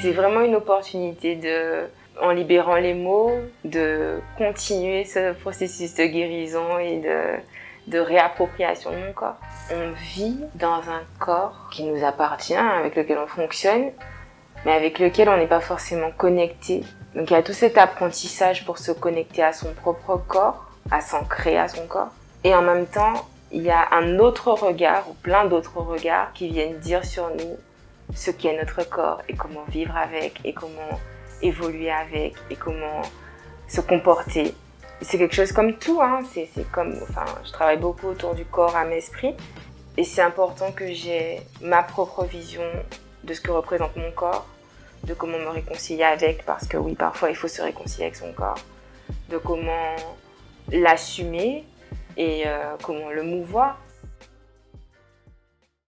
c'est vraiment une opportunité de, en libérant les mots, de continuer ce processus de guérison et de, de réappropriation de mon corps. On vit dans un corps qui nous appartient, avec lequel on fonctionne, mais avec lequel on n'est pas forcément connecté. Donc il y a tout cet apprentissage pour se connecter à son propre corps, à s'ancrer à son corps. Et en même temps, il y a un autre regard, ou plein d'autres regards, qui viennent dire sur nous ce qu'est notre corps et comment vivre avec et comment évoluer avec et comment se comporter. C'est quelque chose comme tout, hein. c'est comme, enfin, je travaille beaucoup autour du corps, âme, esprit, et c'est important que j'ai ma propre vision de ce que représente mon corps, de comment me réconcilier avec, parce que oui, parfois il faut se réconcilier avec son corps, de comment l'assumer et euh, comment le mouvoir.